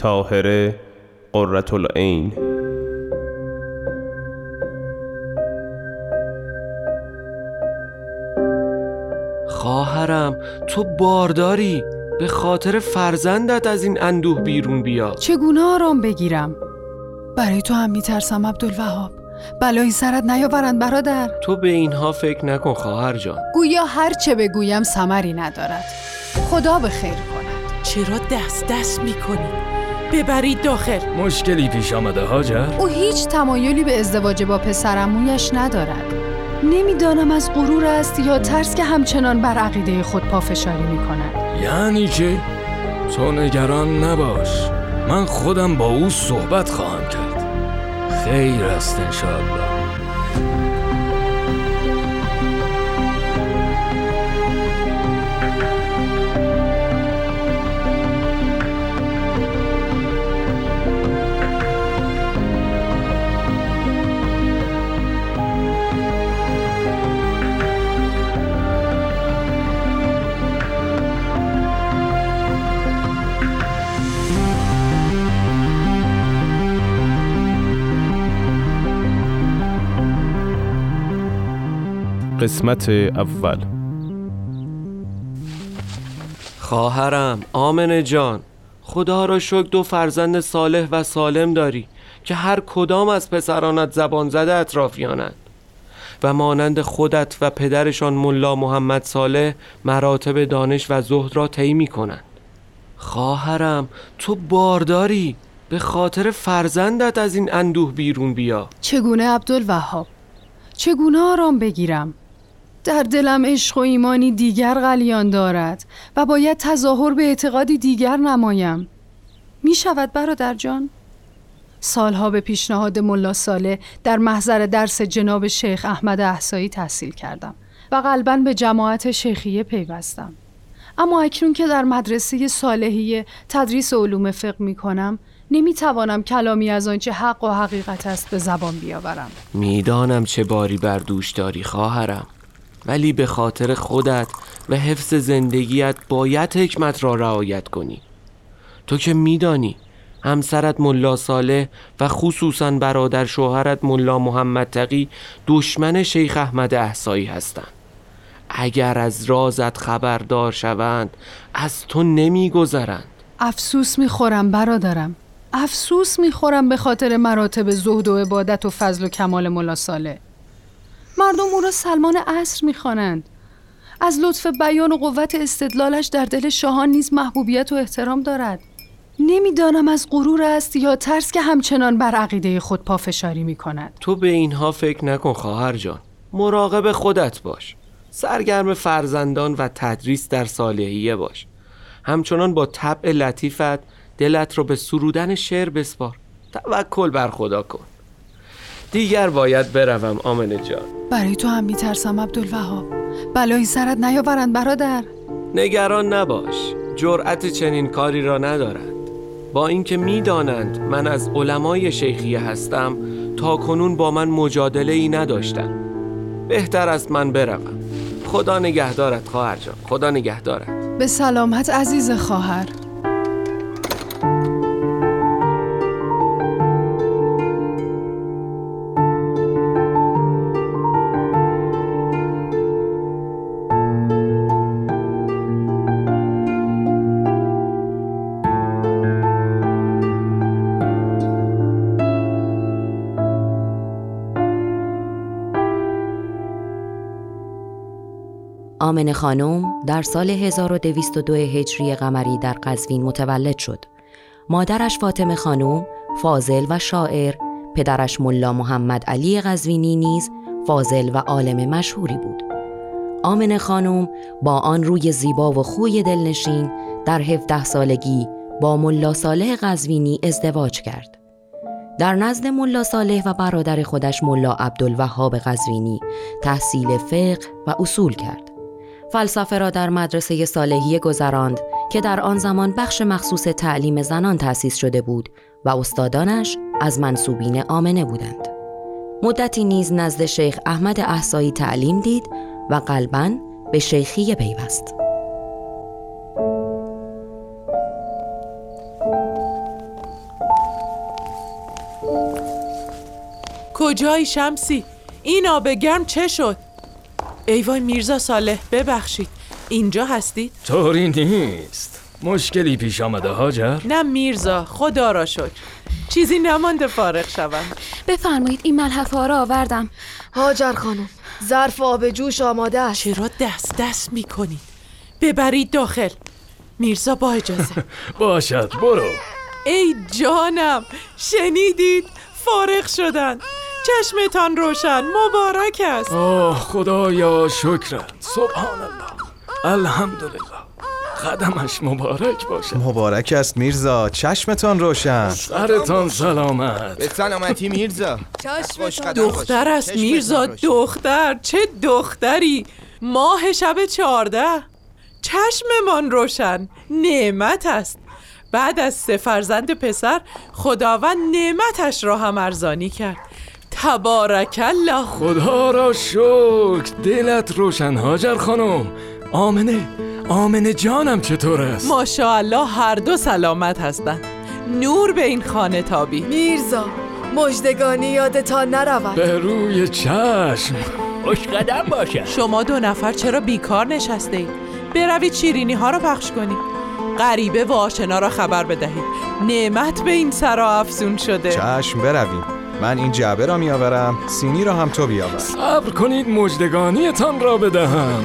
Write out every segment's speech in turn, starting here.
تاهره قرة العین. خواهرم تو بارداری. به خاطر فرزندت از این اندوه بیرون بیا. چگونه آرام بگیرم؟ برای تو هم میترسم عبدالوهاب. بلایی سرت نیاورند برادر. تو به اینها فکر نکن خواهر جان. گویا هر چه بگویم سمری ندارد. خدا به خیر کند. چرا دست دست می‌کنی؟ ببرید داخل. مشکلی پیش آمده هاجر؟ او هیچ تمایلی به ازدواج با پسرمویش ندارد. نمی‌دانم از غرور است یا ترس که همچنان بر عقیده خود پافشاری می کند یعنی چه؟ تو نگران نباش. من خودم با او صحبت خواهم کرد. خیر است انشاءالله. قسمت اول. خواهرم آمنه جان. خدا را شکر دو فرزند صالح و سالم داری که هر کدام از پسرانت زبان زده اطرافیانند. و مانند خودت و پدرشان ملا محمد صالح مراتب دانش و زهد را طی می کنند خواهرم تو بارداری. به خاطر فرزندت از این اندوه بیرون بیا. چگونه عبدالوهاب؟ چگونه آرام بگیرم؟ در دلم عشق و ایمانی دیگر غلیان دارد و باید تظاهر به اعتقادی دیگر نمایم. می شود برادر جان؟ سالها به پیشنهاد ملا ساله در محضر درس جناب شیخ احمد احسایی تحصیل کردم و قلبا به جماعت شیخیه پیوستم. اما اکنون که در مدرسه صالحیه تدریس علوم فقه می کنم نمی توانم کلامی از آنچه حق و حقیقت است به زبان بیاورم. می‌دانم چه باری بر دوش داری خواهرم. ولی به خاطر خودت و حفظ زندگیت باید حکمت را رعایت کنی. تو که میدانی همسرت ملا صالح و خصوصا برادر شوهرت ملا محمد تقی دشمن شیخ احمد احسایی هستند. اگر از رازت خبردار شوند از تو نمیگذرند. افسوس می‌خورم برادرم. افسوس می‌خورم به خاطر مراتب زهد و عبادت و فضل و کمال ملا صالح. مردم او را سلمان عصر می‌خوانند. از لطف بیان و قوت استدلالش در دل شاهان نیز محبوبیت و احترام دارد. نمی‌دانم از غرور است یا ترس که همچنان بر عقیده خود پافشاری می کند تو به اینها فکر نکن خواهر جان. مراقب خودت باش. سرگرم فرزندان و تدریس در صالحیه باش. همچنان با طبع لطیفت دلت رو به سرودن شعر بسپار. توکل بر خدا کن. دیگر باید بروم آمنه جان. برای تو هم میترسم عبدالوهاب. بلایی سرت نیاورند برادر. نگران نباش جرأت چنین کاری را ندارند. با اینکه می‌دانند من از علمای شیخیه هستم تا کنون با من مجادله ای نداشتم بهتر است من بروم. خدا نگهدارت خواهر جان خدا نگهدارت. به سلامت عزیز خواهر. آمن خانم در سال 1202 هجری قمری در قزوین متولد شد. مادرش فاطمه خانم فاضل و شاعر، پدرش ملا محمد علی قزوینی نیز فاضل و عالم مشهوری بود. آمن خانم با آن روی زیبا و خوی دلنشین در 17 سالگی با ملا صالح قزوینی ازدواج کرد. در نزد ملا صالح و برادر خودش ملا عبدالوهاب قزوینی تحصیل فقه و اصول کرد. فلسفه را در مدرسه صالحیه گذراند که در آن زمان بخش مخصوص تعلیم زنان تأسیس شده بود و استادانش از منصوبین آمنه بودند. مدتی نیز نزد شیخ احمد احسایی تعلیم دید و قلبا به شیخی پیوست. کجای شمسی؟ این آب گرم چه شد؟ ای وای میرزا صالح ببخشید. اینجا هستید؟ طوری نیست. مشکلی پیش آمده هاجر؟ نه میرزا خدا را شکر. چیزی نمانده فارغ شوم. بفرمایید این ملحفه ها را آوردم. هاجر خانم ظرف آب جوش آماده است. چرا دست دست می‌کنید؟ ببرید داخل. میرزا با اجازه. باشد برو. ای جانم شنیدید؟ فارغ شدن. چشمتان روشن مبارک است. آه خدایا شکرت. سبحان الله الحمدلله. قدمش مبارک باشه. مبارک است میرزا چشمتان روشن. سرتان سلامت. به سلامتی میرزا. دختر است میرزا دختر. چه دختری؟ ماه شب چهارده. چشممان روشن. نعمت است. بعد از سه فرزند پسر خداوند نعمتش را هم ارزانی کرد. تبارک الله. خدا را شکر. دلت روشن هاجر خانم. آمنه آمنه جانم چطور است؟ ماشاءالله هر دو سلامت هستند. نور به این خانه تابی. میرزا مجدگانی یادتان نرود. به روی چشم. خوش قدم باشه. شما دو نفر چرا بیکار نشسته اید؟ بروید شیرینی ها را پخش کنید. غریبه و آشنا را خبر بدهید. نعمت به این سرا افزون شده. چشم برویم. من این جعبه را میآورم سینی را هم تو بیاور. صبر کنید مجدگانیتان را بدهم.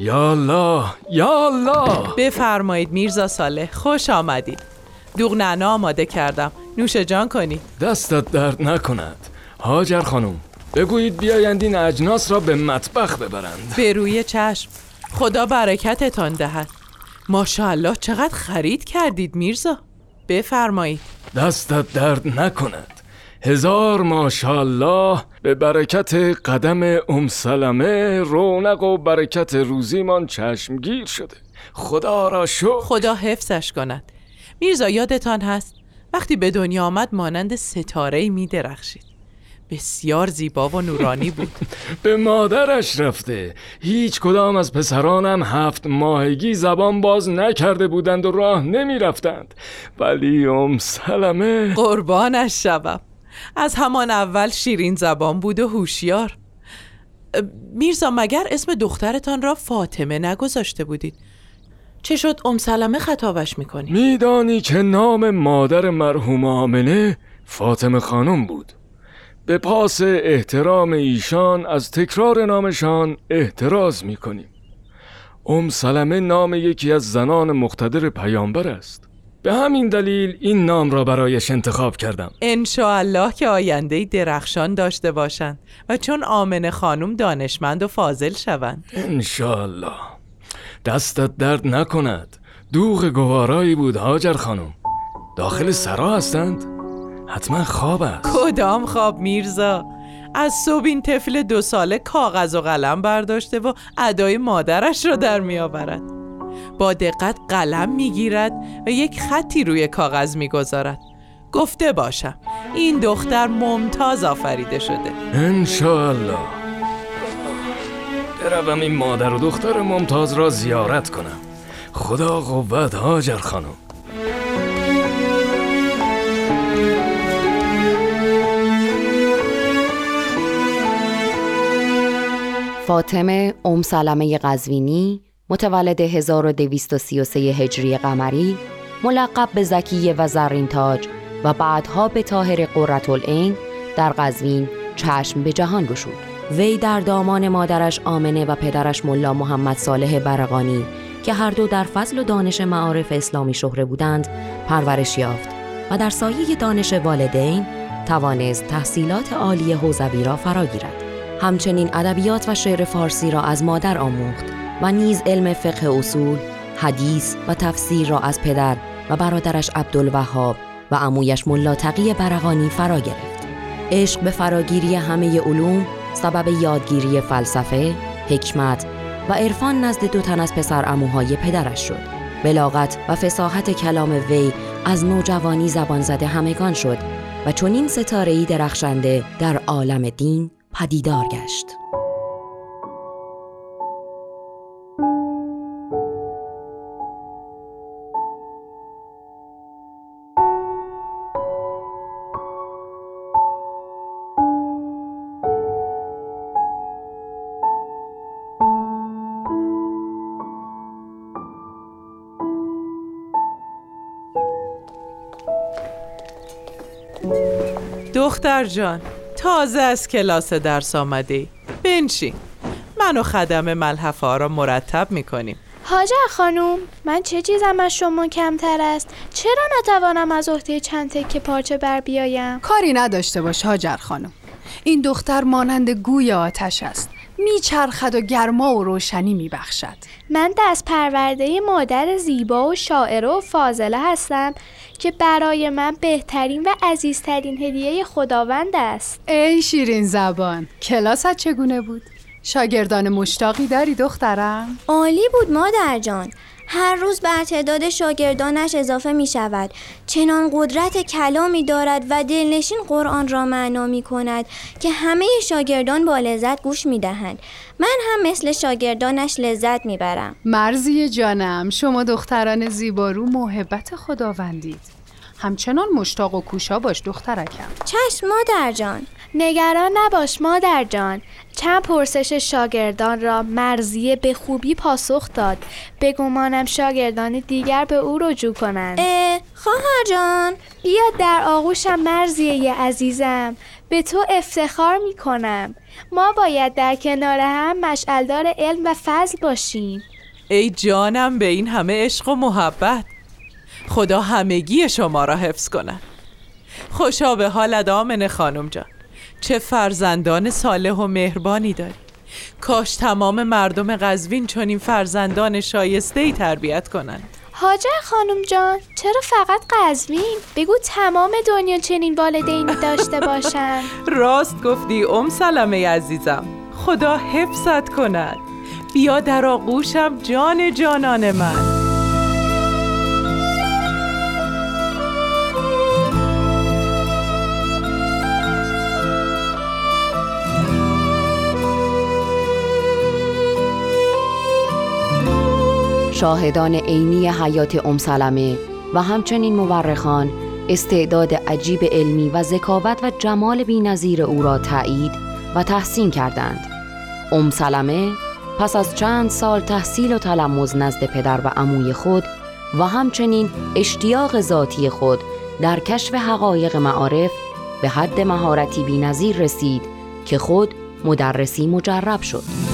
یا الله یا الله. بفرمایید میرزا صالح خوش آمدید. دوغ نعنا آماده کردم. نوش جان کنید دستت درد نکند. هاجر خانم بگویید بیایند این اجناس را به مطبخ ببرند. به روی چشم. خدا برکتتان دهد. ماشاءالله چقدر خرید کردید میرزا. بفرمایید. دستت درد نکند. هزار ماشاءالله به برکت قدم ام سلمه رونق و برکت روزیمان چشمگیر شده. خدا را شکر. خدا حفظش کند. میرزا یادتان هست؟ وقتی به دنیا آمد مانند ستاره می درخشید بسیار زیبا و نورانی بود. به مادرش رفته. هیچ کدام از پسرانم هفت ماهگی زبان باز نکرده بودند و راه نمی رفتند ولی ام سلمه قربانش شوم. از همان اول شیرین زبان بود و هوشیار. میرزا مگر اسم دخترتان را فاطمه نگذاشته بودید؟ چه شد ام سلمه خطابش می‌کنی؟ میدانی که نام مادر مرحوم آمنه؟ فاطمه خانم بود. به پاس احترام ایشان از تکرار نامشان احتراز می‌کنیم. ام سلمه نام یکی از زنان مقتدر پیامبر است. به همین دلیل این نام را برایش انتخاب کردم. الله که آینده درخشان داشته باشند و چون آمنه خانم دانشمند و فاضل شوند. انشالله دستت درد نکند. دوغ گوارایی بود هاجر خانم. داخل سرا هستند؟ حتما خواب است. کدام خواب میرزا؟ از صبح این طفل دو ساله کاغذ و قلم برداشته و ادای مادرش را در میآورد. با دقت قلم می‌گیرد و یک خطی روی کاغذ می‌گذارد. گفته باشم این دختر ممتاز آفریده شده. انشالله بروم این مادر و دختر ممتاز را زیارت کنم. خدا قوت هاجر خانم. فاطمه ام سلمه قزوینی متولد 1233 هجری قمری ملقب به زکیه و زرین تاج و بعدها به طاهر قرتالعین در قزوین چشم به جهان گشود. وی در دامان مادرش آمنه و پدرش ملا محمد صالح برقانی که هر دو در فضل و دانش معارف اسلامی شهره بودند پرورش یافت و در سایه دانش والدین توانست تحصیلات عالی حوزوی را فرا گیرد همچنین ادبیات و شعر فارسی را از مادر آموخت و نیز علم فقه اصول، حدیث و تفسیر را از پدر و برادرش عبدالوهاب و عمویش ملا تقی برقانی فرا گرفت. عشق به فراگیری همه علوم سبب یادگیری فلسفه، حکمت و عرفان نزد دو تن از پسر اموهای پدرش شد. بلاغت و فساحت کلام وی از نوجوانی زبان زده همگان شد و چنین ستاره‌ای درخشنده در عالم دین پدیدار گشت. دختر جان تازه از کلاس درس آمده ای بنشین. من و خدم ملحفه ها را مرتب می‌کنیم. حاجر خانوم من چه چیزم از شما کمتر است؟ چرا نتوانم از عهده چند تکه پارچه بر بیایم؟ کاری نداشته باش هاجر خانم. این دختر مانند گوی آتش است. میچرخد و گرما و روشنی میبخشد من دست پرورده مادر زیبا و شاعره و فاضله هستم که برای من بهترین و عزیزترین هدیه خداوند است ای شیرین زبان کلاست چگونه بود؟ شاگردان مشتاقی داری دخترم؟ عالی بود مادر جان هر روز بر تعداد شاگردانش اضافه می شود چنان قدرت کلامی دارد و دلنشین قرآن را معنا می کند که همه شاگردان با لذت گوش می دهند من هم مثل شاگردانش لذت می برم مرزی جانم شما دختران زیبارو محبت خداوندید. همچنان مشتاق و کوشا باش دخترکم. چشم مادر جان. نگران نباش مادر جان. چند پرسش شاگردان را مرزیه به خوبی پاسخ داد. به گمانم شاگردان دیگر به او رجوع کنند. خواهر جان. بیا در آغوشم مرزیه عزیزم. به تو افتخار می کنم ما باید در کنار هم مشعلدار علم و فضل باشیم. ای جانم به این همه عشق و محبت. خدا همگی شما را حفظ کند. خوشا به حال دامن خانم جان. چه فرزندان صالح و مهربانی داری. کاش تمام مردم قزوین چنین فرزندان شایسته ای تربیت کنند. حاجر خانم جان چرا فقط قزوین؟ بگو تمام دنیا چنین والدینی داشته باشند راست گفتی ام سلمه عزیزم. خدا حفظت کند. بیا در آغوشم جان جانان من. شاهدان عینی حیات ام سلمه و همچنین مورخان استعداد عجیب علمی و ذکاوت و جمال بینظیر او را تایید و تحسین کردند. ام سلمه پس از چند سال تحصیل و تلمز نزد پدر و عموی خود و همچنین اشتیاق ذاتی خود در کشف حقایق معارف به حد مهارتی بینظیر رسید که خود مدرسی مجرب شد.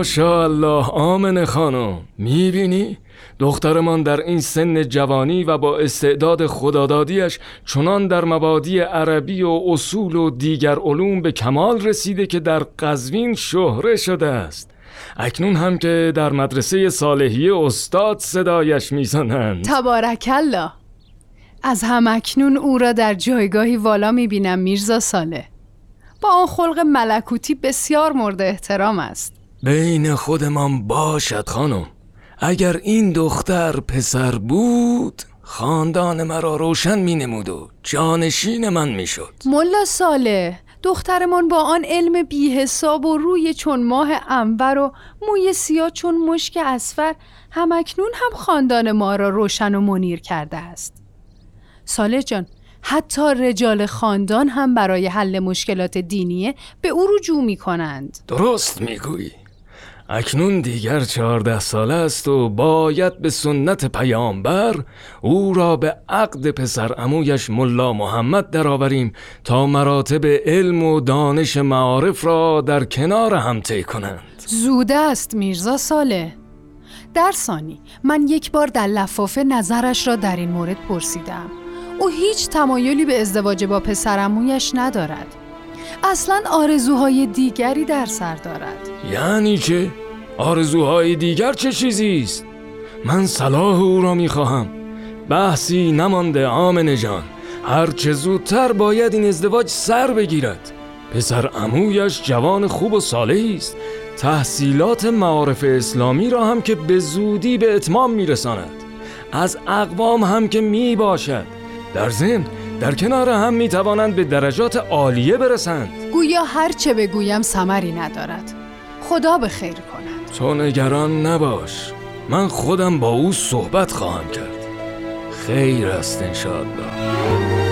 ماشاءالله آمن خانم. می‌بینی؟ دخترمان در این سن جوانی و با استعداد خدادادیش چنان در مبادی عربی و اصول و دیگر علوم به کمال رسیده که در قزوین شهره شده است. اکنون هم که در مدرسه صالحی استاد صدایش می‌زنند. تبارک الله. از هم اکنون او را در جایگاهی والا می‌بینم میرزا ساله با آن خلق ملکوتی بسیار مورد احترام است. بین خودمان باشد خانم. اگر این دختر پسر بود خاندان مرا روشن می نمود و جانشین من می شد ملا ساله دخترمان با آن علم بیحساب و روی چون ماه انور و موی سیاه چون مشک اسفر همکنون هم خاندان ما را روشن و منیر کرده است. ساله جان حتی رجال خاندان هم برای حل مشکلات دینیه به او رجوع می کنند درست می‌گویی. اکنون دیگر چهارده ساله است و باید به سنت پیامبر او را به عقد پسر امویش ملا محمد درآوریم تا مراتب علم و دانش معارف را در کنار هم طی کنند. زوده است میرزا ساله در ثانی من یک بار در لفافه نظرش را در این مورد پرسیدم. او هیچ تمایلی به ازدواج با پسرمویش ندارد. اصلا آرزوهای دیگری در سر دارد. یعنی چه؟ آرزوهای دیگر چه چیزی است؟ من صلاح او را می‌خواهم بحثی نمانده آمن جان. هر چه زودتر باید این ازدواج سر بگیرد. پسر امویش جوان خوب و صالحی است. تحصیلات معارف اسلامی را هم که به زودی به اتمام میرساند از اقوام هم که می باشد. در ضمن در کنار هم می توانند به درجات عالیه برسند. گویا هر چه بگویم ثمری ندارد. خدا به خیر کند. تو نگران نباش. من خودم با او صحبت خواهم کرد. خیر است انشاءالله.